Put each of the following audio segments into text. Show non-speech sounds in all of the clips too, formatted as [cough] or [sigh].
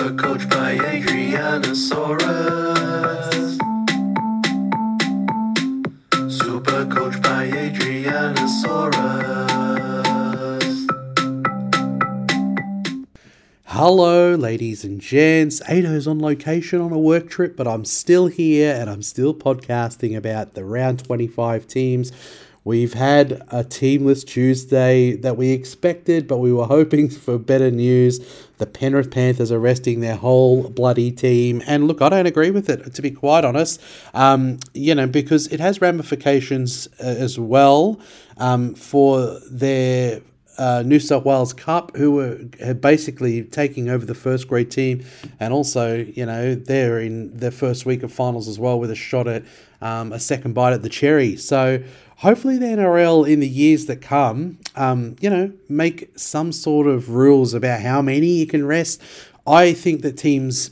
Super coached by Adrianasaurus. Super coached by Adrianasaurus. Hello, ladies and gents. Ado's on location on a work trip, but I'm still here and I'm still podcasting about the round 25 teams. We've had a teamless Tuesday that we expected, but we were hoping [laughs] for better news. The Penrith Panthers are resting their whole bloody team. And look, I don't agree with it, to be quite honest, um, you know, because it has ramifications uh, as well um, for their uh, New South Wales Cup, who were basically taking over the first grade team, and also you know they're in their first week of finals as well with a shot at um, a second bite at the cherry. So hopefully the NRL in the years that come, um, you know, make some sort of rules about how many you can rest. I think that teams,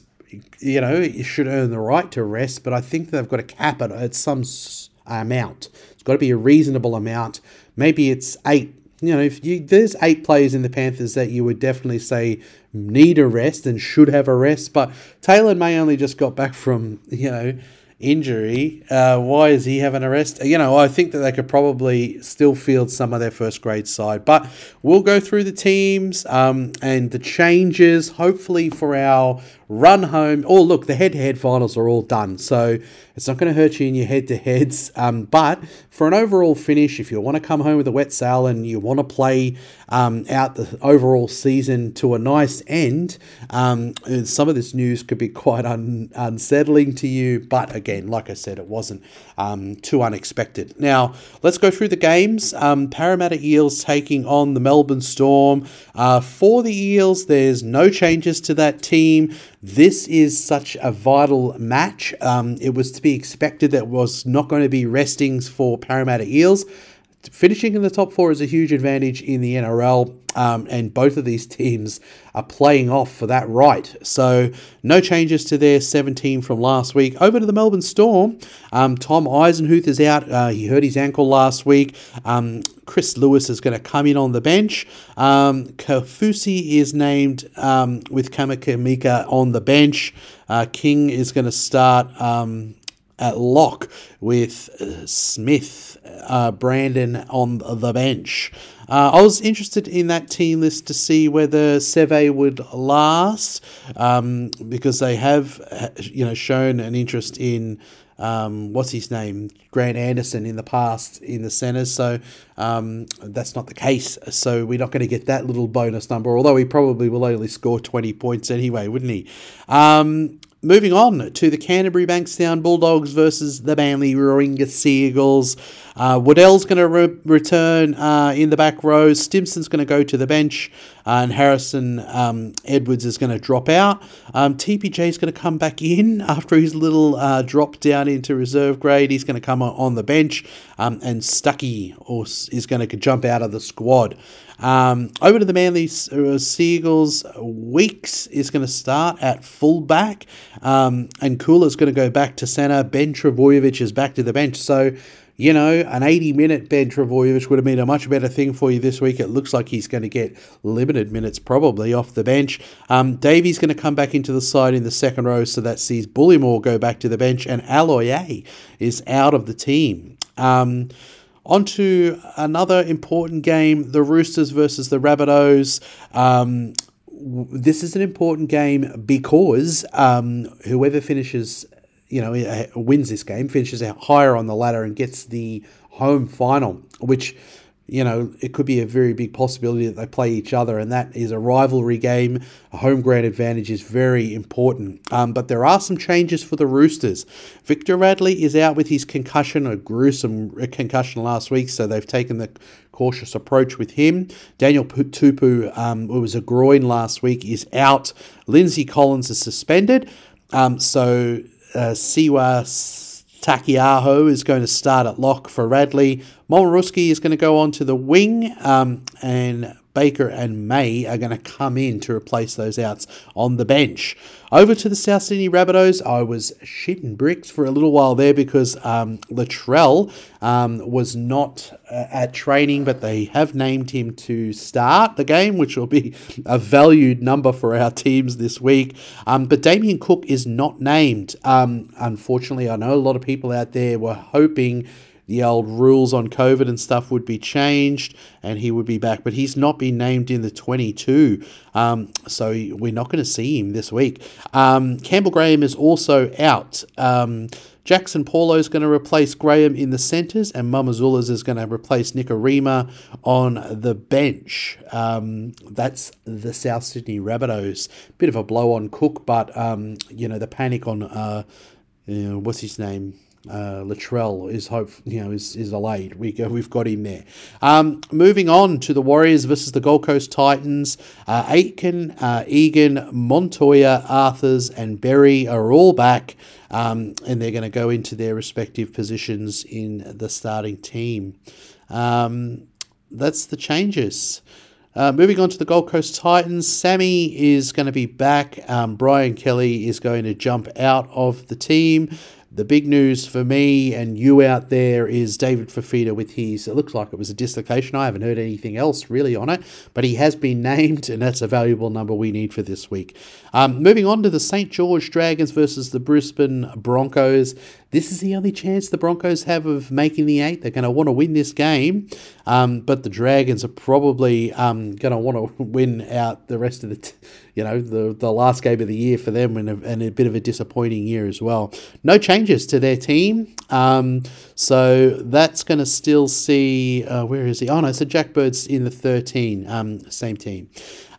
you know, should earn the right to rest, but I think they've got to cap it at some amount. It's got to be a reasonable amount. Maybe it's eight you know, if you there's eight players in the Panthers that you would definitely say need a rest and should have a rest, but Taylor May only just got back from you know injury. Uh, why is he having a rest? You know, I think that they could probably still field some of their first grade side, but we'll go through the teams um, and the changes, hopefully for our run home. Oh, look, the head to head finals are all done. So it's not going to hurt you in your head to heads. Um, but for an overall finish, if you want to come home with a wet sail and you want to play um, out the overall season to a nice end, um, some of this news could be quite un- unsettling to you. But again, like I said, it wasn't um, too unexpected. Now, let's go through the games. Um, Parramatta Eels taking on the Melbourne Storm. Uh, for the Eels, there's no changes to that team. This is such a vital match. Um, it was to be expected that was not going to be restings for Parramatta Eels. Finishing in the top four is a huge advantage in the NRL, um, and both of these teams are playing off for that right. So, no changes to their 17 from last week. Over to the Melbourne Storm. Um, Tom Eisenhuth is out. Uh, he hurt his ankle last week. Um, Chris Lewis is going to come in on the bench. Um, Kaufusi is named um, with Kamikamica on the bench. Uh, King is going to start um, at lock with uh, Smith, uh, Brandon on the bench. Uh, I was interested in that team list to see whether Seve would last um, because they have, you know, shown an interest in um, what's his name, Grant Anderson in the past in the centres. So um, that's not the case. So we're not going to get that little bonus number, although he probably will only score 20 points anyway, wouldn't he? Um, Moving on to the Canterbury Bankstown Bulldogs versus the Manly Warringah Seagulls. Uh, Waddell's going to re- return uh, in the back row. Stimson's going to go to the bench, uh, and Harrison um, Edwards is going to drop out. Um, TPJ is going to come back in [laughs] after his little uh, drop down into reserve grade. He's going to come on the bench, um, and Stuckey is going to jump out of the squad. Um, over to the Manly uh, Seagulls, Weeks is going to start at fullback, um, and is going to go back to centre. Ben Trbojevic is back to the bench. So, you know, an 80 minute Ben Trbojevic would have been a much better thing for you this week. It looks like he's going to get limited minutes probably off the bench. Um, Davy's going to come back into the side in the second row, so that sees Bullimore go back to the bench, and Aloiai is out of the team. Um, on to another important game the Roosters versus the Rabbitohs. Um, this is an important game because um, whoever finishes, you know, wins this game, finishes higher on the ladder and gets the home final, which you know, it could be a very big possibility that they play each other, and that is a rivalry game. A home ground advantage is very important. Um, but there are some changes for the Roosters. Victor Radley is out with his concussion, a gruesome concussion last week, so they've taken the cautious approach with him. Daniel Tupou, um, who was a groin last week, is out. Lindsay Collins is suspended. Um, so uh, Siwa Taukei'aho is going to start at lock for Radley. Momirovski is going to go on to the wing, um, and Baker and May are going to come in to replace those outs on the bench. Over to the South Sydney Rabbitohs, I was shitting bricks for a little while there because um, Latrell um, was not uh, at training, but they have named him to start the game, which will be a valued number for our teams this week. Um, but Damien Cook is not named. Um, unfortunately, I know a lot of people out there were hoping the old rules on COVID and stuff would be changed and he would be back, but he's not been named in the 22. Um, so we're not going to see him this week. Um, Campbell Graham is also out. Um, Jackson Paulo is going to replace Graham in the centres, and Mamazulas is going to replace Nikorima on the bench. Um, that's the South Sydney Rabbitohs. Bit of a blow on Cook, but um, you know the panic on uh, know, what's his name? Uh, Latrell is hope you know is, is allayed. We go, we've got him there. Um, moving on to the Warriors versus the Gold Coast Titans. Uh, Aitken, uh, Egan, Montoya, Arthurs, and Berry are all back, um, and they're going to go into their respective positions in the starting team. Um, that's the changes. Uh, moving on to the Gold Coast Titans, Sami is going to be back. Um, Brian Kelly is going to jump out of the team. The big news for me and you out there is David Fifita with his, it looks like it was a dislocation. I haven't heard anything else really on it, but he has been [laughs] named, and that's a valuable number we need for this week. Um, moving on to the St. George Dragons versus the Brisbane Broncos. This is the only chance the Broncos have of making the eight. They're going to want to win this game, um, but the Dragons are probably um, going to want to win out the rest of the, t- you know, the, the last game of the year for them and a, and a bit of a disappointing year as well. No changes to their team, um, so that's going to still see, uh, where is he? Oh no, so Jack Bird's in the 13, um, same team.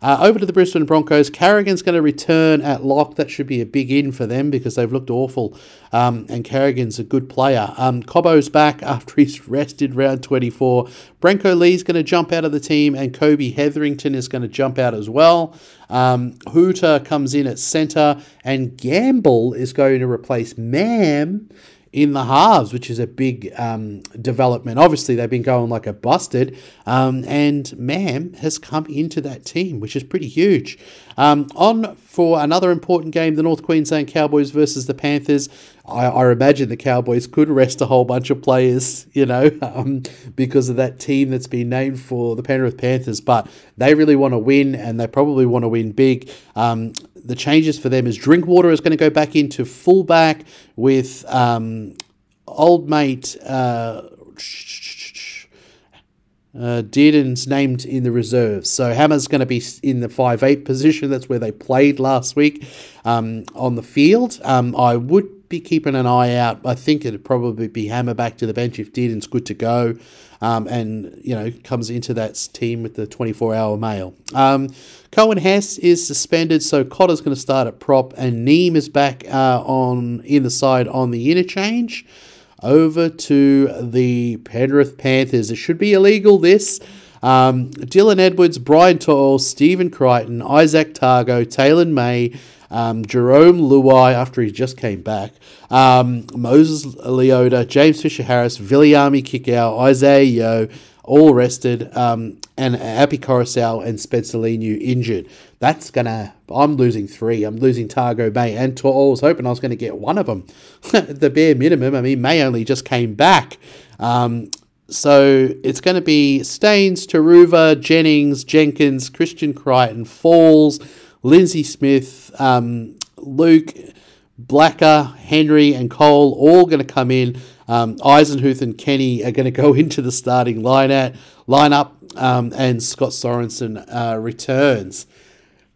Uh, over to the Brisbane Broncos. Carrigan's going to return at lock. That should be a big in for them because they've looked awful. Um, and Carrigan's a good player. Um, back [laughs] after he's rested round 24. Brenko Lee's going to jump out of the team, and Kobe Hetherington is going to jump out as well. Um, Hooter comes in at centre, and Gamble is going to replace Mam in the halves, which is a big um, development. Obviously, they've been going like a busted, um, and Mam has come into that team, which is pretty huge. Um, on for another important game, the North Queensland Cowboys versus the Panthers. I, I imagine the Cowboys could rest a whole bunch of players, you know, [laughs] um, because of that team that's been named for the Penrith Panthers, but they really want to win, and they probably want to win big. Um, the changes for them is Drinkwater is going to go back into fullback with um, old mate uh, [tsk] uh, Dearden's named in the reserves. So Hammer's going to be in the five eight position. That's where they played last week um, on the field. Um, I would be keeping an eye out. I think it'd probably be Hammer back to the bench if Dearden's good to go. Um, and you know comes into that team with the 24 hour mail. Um, Coen Hess is suspended, so Cotter's going to start at prop, and Neem is back uh, on in the side on the interchange. Over to the Penrith Panthers. It should be illegal. This. Um, Dylan Edwards, Brian To'o, Stephen Crichton, Izack Tago, Taylor May, um, Jarome Luai after he just came back, um, Moses Leota, James Fisher Harris, Viliami Kikau, Isaiah Yeo, all rested, um, and Api Koroisau and Spencer Leniu injured. That's gonna. I'm losing three. I'm losing Tago May and To'o. I was hoping I was going to get one of them. [laughs] the bare minimum. I mean, May only just came back. Um, so it's going to be Staines, Turuva, Jennings, Jenkins, Christian Crichton, Falls, Lindsay Smith, um, Luke, Blacker, Henry, and Cole all going to come in. Um, Eisenhuth and Kenny are going to go [laughs] into the starting lineup, lineup um, and Scott Sorensen uh, returns.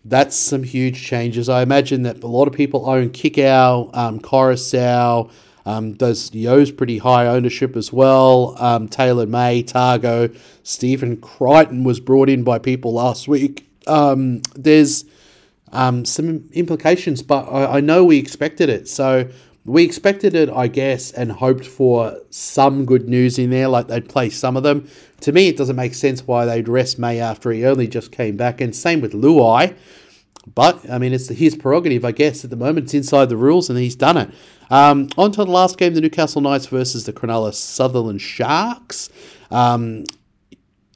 That's some huge changes. I imagine that a lot of people own Kikau, um, Koroisau, um, does Yeo's pretty high ownership as well. Um, Taylor May, Tago, Stephen Crichton was brought in by people last week. Um, there's um, some implications, but I, I know we expected it. So we expected it, I guess, and hoped for some good news in there, like they'd play some of them. To me, it doesn't make sense why they'd rest May after he only just came back, and same with Luai. But I mean, it's his prerogative, I guess. At the moment, it's inside the rules, and he's done it. Um, on to the last game: the Newcastle Knights versus the Cronulla Sutherland Sharks. Um,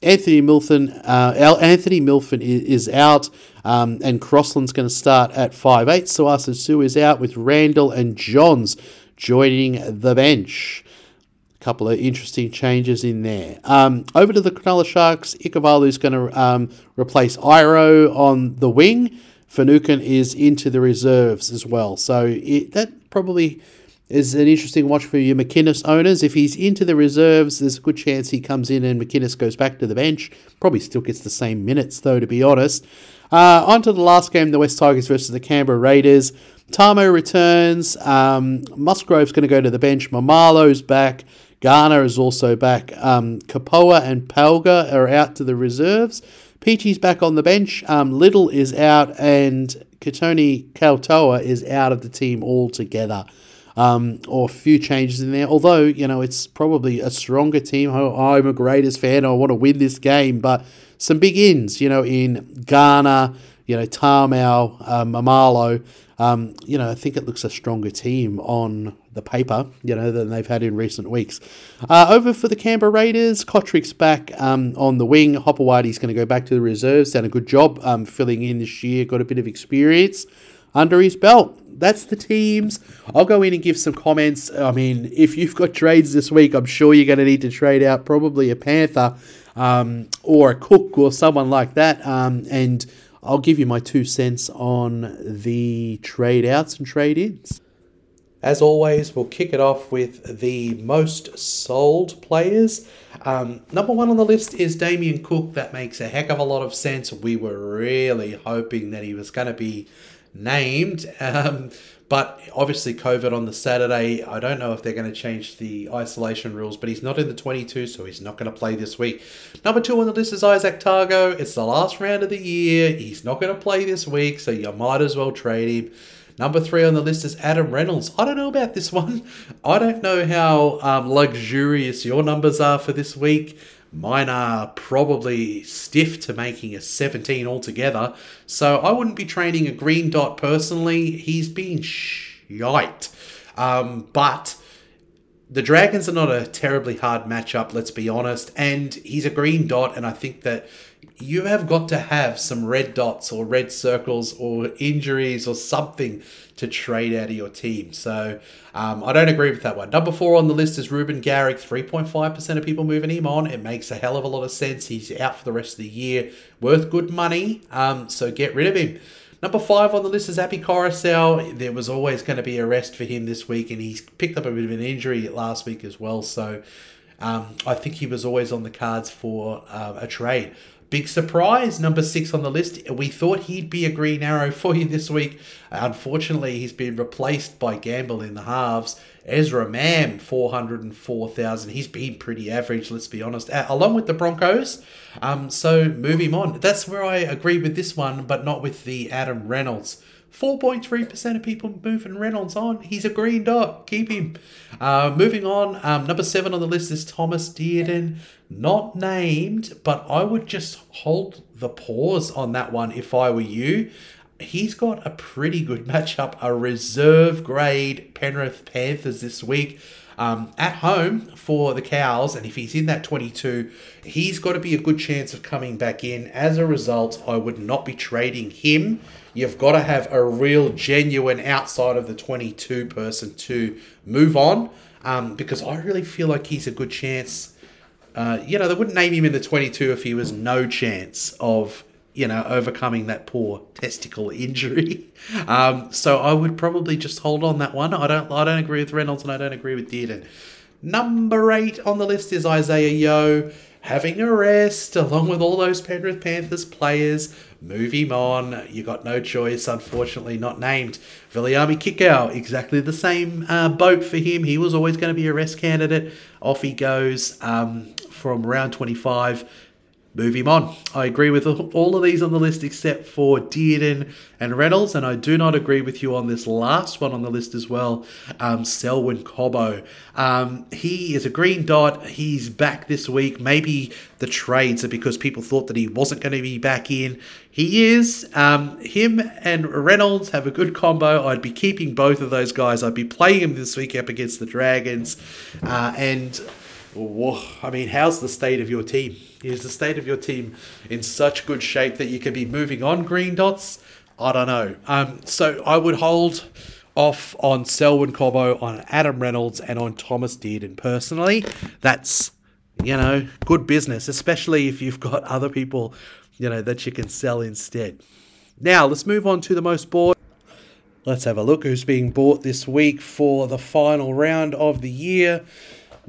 Anthony Milton, uh, Anthony Milford is, out, um, and Crossland's going to start at five eight. Suasa Su is out with Randall and Johns joining the bench. A couple of interesting changes in there. Um, over to the Cronulla Sharks, Ikavalu is going to um, replace Iro on the wing. Finucane is into the reserves as well. So it, that probably is an interesting watch for your McInnes owners. If he's into the reserves, there's a good chance he comes in and McInnes goes back to the bench. Probably still gets the same minutes, though, to be honest. Uh, on to the last game, the West Tigers versus the Canberra Raiders. Tamou returns. Um, Musgrove's going to go to the bench. Mamalo's back. Garner is also back. Um, Kapoa and Palga are out to the reserves. Peachy's back on the bench. Um, Little is out, and Katoni Kautoa is out of the team altogether. Um, or a few changes in there. Although, you know, it's probably a stronger team. I'm a Raiders fan. I want to win this game. But some big ins, you know, in Garner, you know, Tamou, um. Um, you know, I think it looks a stronger team on the paper, you know, than they've had in recent weeks. Uh, over for the Canberra Raiders, Cotric's back um, on the wing. Hopperwadi's going to go back to the reserves. Done a good job um, filling in this year. Got a bit of experience under his belt. That's the teams. I'll go in and give some comments. I mean, if you've got trades this week, I'm sure you're going to need to trade out probably a Panther um, or a Cook or someone like that. Um, and I'll give you my two cents on the trade outs and trade ins. As always, we'll kick it off with the most sold players. Um, number one on the list is Damien Cook. That makes a heck of a lot of sense. We were really hoping that he was going to be named. Um, but obviously, COVID on the Saturday, I don't know if they're going to change the isolation rules, but he's not in the 22, so he's not going to play this week. Number two on the list is Izack Tago. It's the last round of the year. He's not going to play this week, so you might as well trade him. Number three on the list is Adam Reynolds. I don't know about this [laughs] one. I don't know how um, luxurious your numbers are for this week. Mine are probably stiff to making a 17 altogether. So I wouldn't be trading a green dot personally. He's been shite. Um, but the Dragons are not a terribly hard matchup, let's be honest. And he's a green dot, and I think that you have got to have some red dots or red circles or injuries or something to trade out of your team. So um, I don't agree with that one. Number four on the list is Reuben Garrick. 3.5% of people moving him on. It makes a hell of a lot of sense. He's out for the rest of the year, worth good money. Um, so get rid of him. Number five on the list is Api Koroisau. There was always going to be a rest for him this week, and he's picked up a bit of an injury last week as well. So um, I think he was always on the cards for uh, a trade. Big surprise, number six on the list. We thought he'd be a green arrow for you this week. Unfortunately, he's been replaced by Gamble in the halves. Ezra Mam, 404,000. He's been pretty average, let's be honest, along with the Broncos. Um, so move him on. That's where I agree with this one, but not with the Adam Reynolds. 4.3% of people moving Reynolds on. He's a green dot. Keep him. Uh, moving on, um, number seven on the list is Thomas Dearden. Not named, but I would just hold the pause on that one if I were you. He's got a pretty good [laughs] matchup, a reserve grade Penrith Panthers this week. Um, at home for the Cows, and if he's in that 22, he's got to be a good chance of coming back in. As a result, I would not be trading him. You've got to have a real, genuine outside of the 22 person to move on um, because I really feel like he's a good chance. Uh, you know, they wouldn't name him in the 22 if he was no chance of you know, overcoming that poor testicle [laughs] injury. Um, so I would probably just hold on that one. I don't, I don't agree with Reynolds, and I don't agree with Dearden. Number eight on the list is Isaiah Yeo having a rest, along with all those Penrith Panthers players. Move him on. You got no choice, unfortunately, not named. Viliami Kikau, exactly the same uh, boat for him. He was always going to be a rest candidate. Off he goes um, from round 25 move him on. I agree with all of these on the list except for Dearden and Reynolds, and I do not agree with you on this last one on the list as well, um, Selwyn Cobbo. Um, he is a green dot. He's back this week. Maybe the trades are because people thought that he wasn't going to be back in. He is. Um, him and Reynolds have a good combo. I'd be keeping both of those guys. I'd be playing him this week up against the Dragons, uh, and Whoa, I mean, how's the state of your team? Is the state of your team in such good shape that you could be moving on green dots? I don't know. Um, so I would hold off on Selwyn Cobbo, on Adam Reynolds, and on Thomas Dearden. Personally, that's you know good business, especially if you've got [laughs] other people you know that you can sell instead. Now let's move on to the most bought. Let's have a look who's being bought this week for the final round of the year.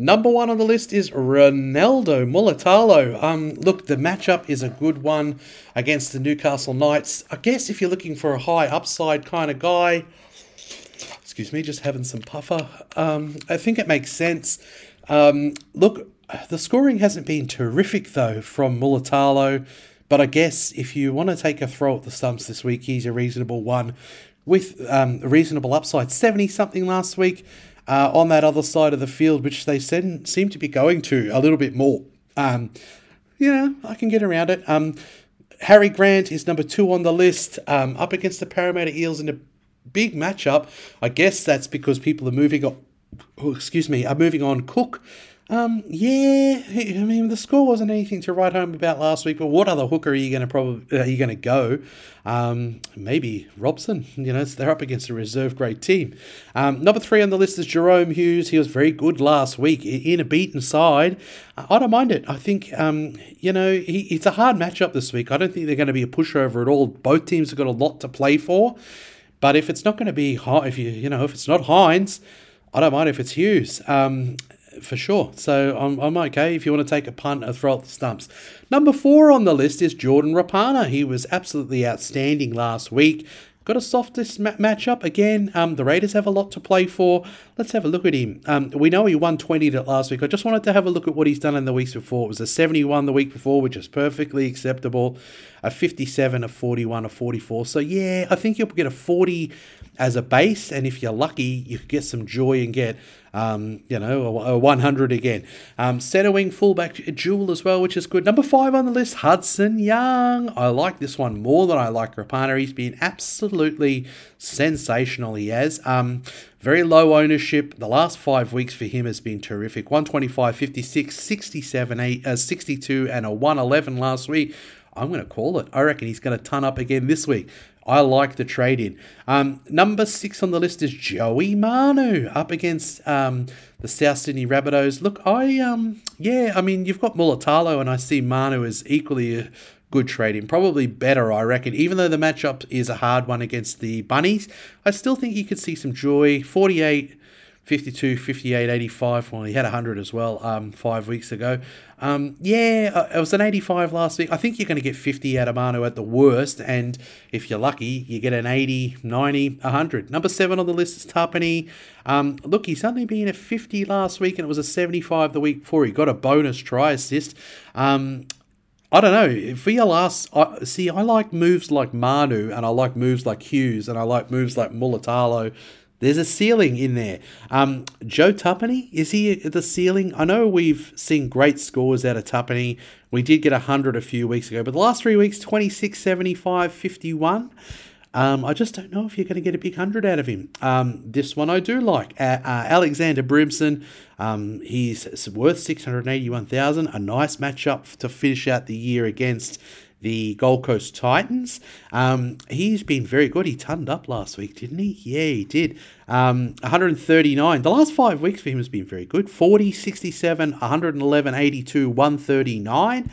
Number one on the list is Ronaldo Mulitalo. Um, look, the matchup is a good one against the Newcastle Knights. I guess if you're looking for a high upside kind of guy, excuse me, just having some puffer. Um, I think it makes sense. Um, look, the scoring hasn't been terrific though from Mulitalo, but I guess if you want to take a throw at the stumps this week, he's a reasonable one with um, a reasonable upside. 70 something last week uh, on that other side of the field, which they seem to be going to a little bit more. Um, you know, I can get around it. Um, Harry Grant is number two on the list, um, up against the Parramatta Eels in a big matchup. I guess that's because people are moving on. Oh, excuse me, are moving on. Cook um, yeah, I mean the score wasn't anything to write home about last week. But what other hooker are you going to probably are you going to go? Um, maybe Robson. You know, they're up against a reserve grade team. Um, number three on the list is Jahrome Hughes. He was very good last week in a beaten side. I don't mind it. I think um, you know he, it's a hard matchup this week. I don't think they're going to be a pushover at all. Both teams have got a lot to play for. But if it's not going to be if you you know if it's not Hynes, I don't mind if it's Hughes. Um, for sure. So I'm, I'm okay if you want to take a punt or throw at the stumps. Number four on the list is Jordan Rapana. He was absolutely outstanding last week. Got a softest ma- matchup again. Um, the Raiders have a lot to play for. Let's have a look at him. Um, we know he won 20 last week. I just wanted to have a look at what he's done in the weeks before. It was a 71 the week before, which is perfectly acceptable. A 57, a 41, a 44. So yeah, I think you'll get a 40 as a base, and if you're lucky, you could get some joy and get um, you know, a, a 100 again. Um, center wing fullback Jewel as well, which is good. Number five on the list, Hudson Young. I like this one more than I like Rapana. He's been absolutely sensational. He has. Um, very low ownership. The last five weeks for him has been terrific 125, 56, 67, 8, uh, 62, and a 111 last week. I'm going to call it. I reckon he's going to ton up again this week. I like the trade in. Um, number six on the list is Joey Manu up against um, the South Sydney Rabbitohs. Look, I um, yeah, I mean you've got Mulitalo and I see Manu as equally a good trade in, probably better, I reckon. Even though the matchup is a hard one against the Bunnies, I still think you could see some joy. Forty eight 52, 58, 85. Well, he had 100 as well um, five weeks ago. Um, yeah, uh, it was an 85 last week. I think you're going to get 50 out of Manu at the worst. And if you're lucky, you get an 80, 90, 100. Number seven on the list is Tapine. Um, look, he's only been a 50 last week and it was a 75 the week before. He got a bonus try assist. Um, I don't know. For your last, I, see, I like moves like Manu, and I like moves like Hughes, and I like moves like Mulitalo there's a ceiling in there. Um, Joe Tapine, is he the ceiling? I know we've seen great scores out of Tapine. We did get 100 a few weeks ago, but the last three weeks 26, 75, 51. Um, I just don't know if you're going to get a big 100 out of him. Um, this one I do like. Uh, uh, Alexander Brimson, um, he's worth 681,000. A nice matchup to finish out the year against the Gold Coast Titans. Um, he's been very good. He turned up last week, didn't he? Yeah, he did. Um, 139. The last five weeks for him has been very good 40, 67, 111, 82, 139.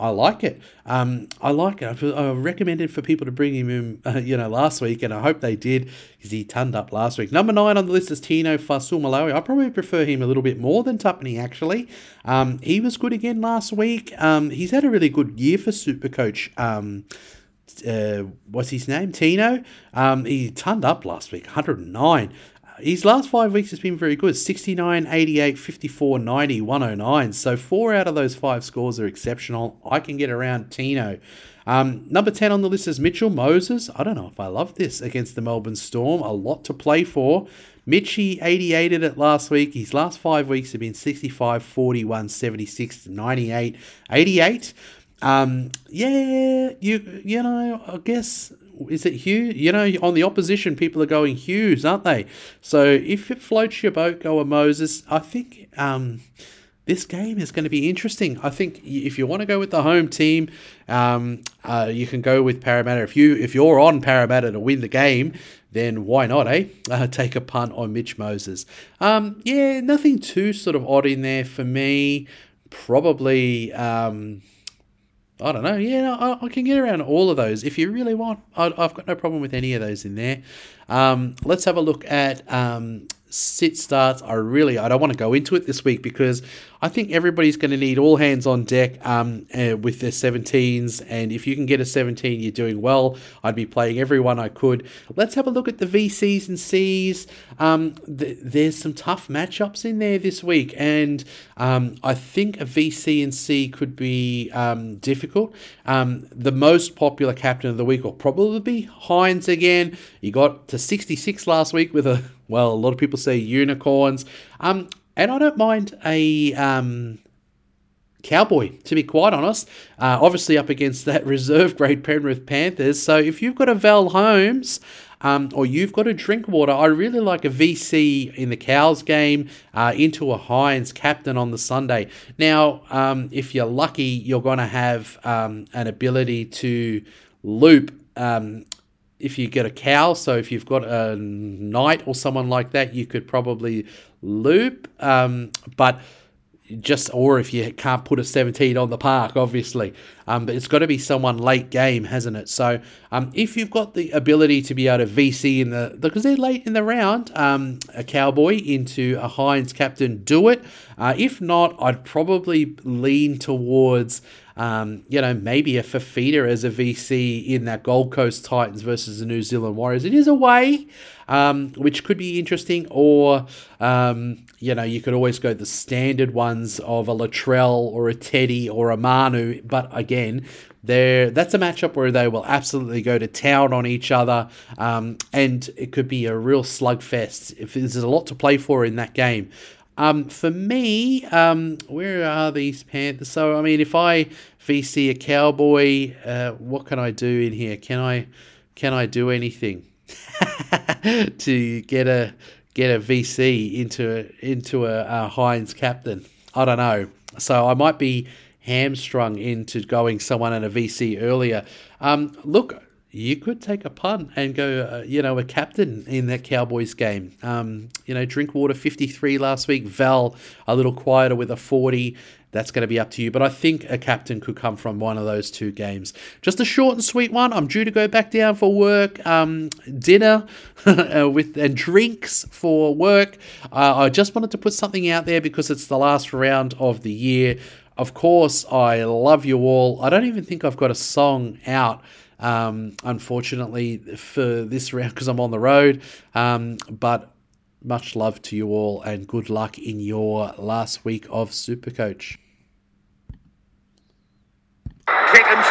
I like it. Um, I like it. I recommended for people to bring him in, uh, [laughs] you know, last week, and I hope they did because he turned up last week. Number nine on the list is Tino Fa'asuamaleaui. I probably prefer him a little bit more than Tapine, actually. Um, he was good again last week. Um, he's had a really good year for Supercoach. Um, uh, what's his name? Tino. Um, he turned up last week, 109 his last five weeks has been very good 69, 88, 54, 90, 109. So four out of those five scores are exceptional. I can get around Tino. Um, number 10 on the list is Mitchell Moses. I don't know if I love this against the Melbourne Storm. A lot to play for. Mitchy 88 it last week. His last five weeks have been 65, 41, 76, 98, 88. Um, yeah, you you know, I guess is it Hughes? You know, on the opposition, people are going Hughes, aren't they? So if it floats your boat, go a Moses. I think um, this game is going to be interesting. I think if you want to go with the home team, um, uh, you can go with Parramatta. If you if you're on Parramatta to win the game, then why not, eh? [laughs] Uh, take a punt on Mitch Moses. Um, yeah, nothing too sort of odd in there for me. Probably. Um, I don't know. Yeah, I, I, can get around all of those if you really want. I, have got no problem with any of those in there. Um, let's have a look at um, sit starts. I really I don't want to go into it this week because I think everybody's going to need all hands on deck um, uh, with their 17s. And if you can get a 17, you're doing well. I'd be playing everyone I could. Let's have a look at the VCs and Cs. Um, th- there's some tough matchups in there this week. And um, I think a VC and C could be um, difficult. Um, the most popular captain of the week will probably be Hynes again. He got to 66 last week with a, well, a lot of people say unicorns. Um, and I don't mind a um, Cowboy, to be quite honest. Uh, obviously, up against that [laughs] reserve grade Penrith Panthers. So, if you've got a Val Holmes um, or you've got a Drinkwater, I really like a VC in the Cows game uh, into a Hynes captain on the Sunday. Now, um, if you're lucky, you're going to have um, an ability to loop um, if you get a cow, so if you've got a knight or someone like that, you could probably loop. Um, but just or if you can't put a 17 on the park, obviously. Um, but it's got to be someone late game, hasn't it? So um, if you've got the ability to be able to VC in the because they're late in the round, um, a cowboy into a Hynes captain, do it. Uh, if not, I'd probably lean towards. Um, you know, maybe a Fafita as a VC in that Gold Coast Titans versus the New Zealand Warriors. It is away, um, which could be interesting, or um, you know, you could always go the standard ones of a Latrell or a Teddy or a Manu, but again, there that's a matchup where they will absolutely go to town on each other, um, and it could be a real slugfest. If there's a lot to play for in that game. Um, for me, um, where are these Panthers? So, I mean, if I VC a cowboy, uh, what can I do in here? Can I can I do anything [laughs] to get a get a VC into into a, a Hynes captain? I don't know. So I might be hamstrung into going someone in a VC earlier. Um, look, you could take a punt and go, uh, you know, a captain in that Cowboys game. Um, you know, Drinkwater 53 last week, Val a little quieter with a 40. That's going to be up to you. But I think a captain could come from one of those two games. Just a short and sweet one. I'm due to go back down for work, um, dinner [laughs] uh, with and drinks for work. Uh, I just wanted to put something out there because it's the last round of the year. Of course, I love you all. I don't even think I've got a song out um, unfortunately for this round, because I'm on the road, um, but much love to you all and good luck in your last week of Supercoach. Kick and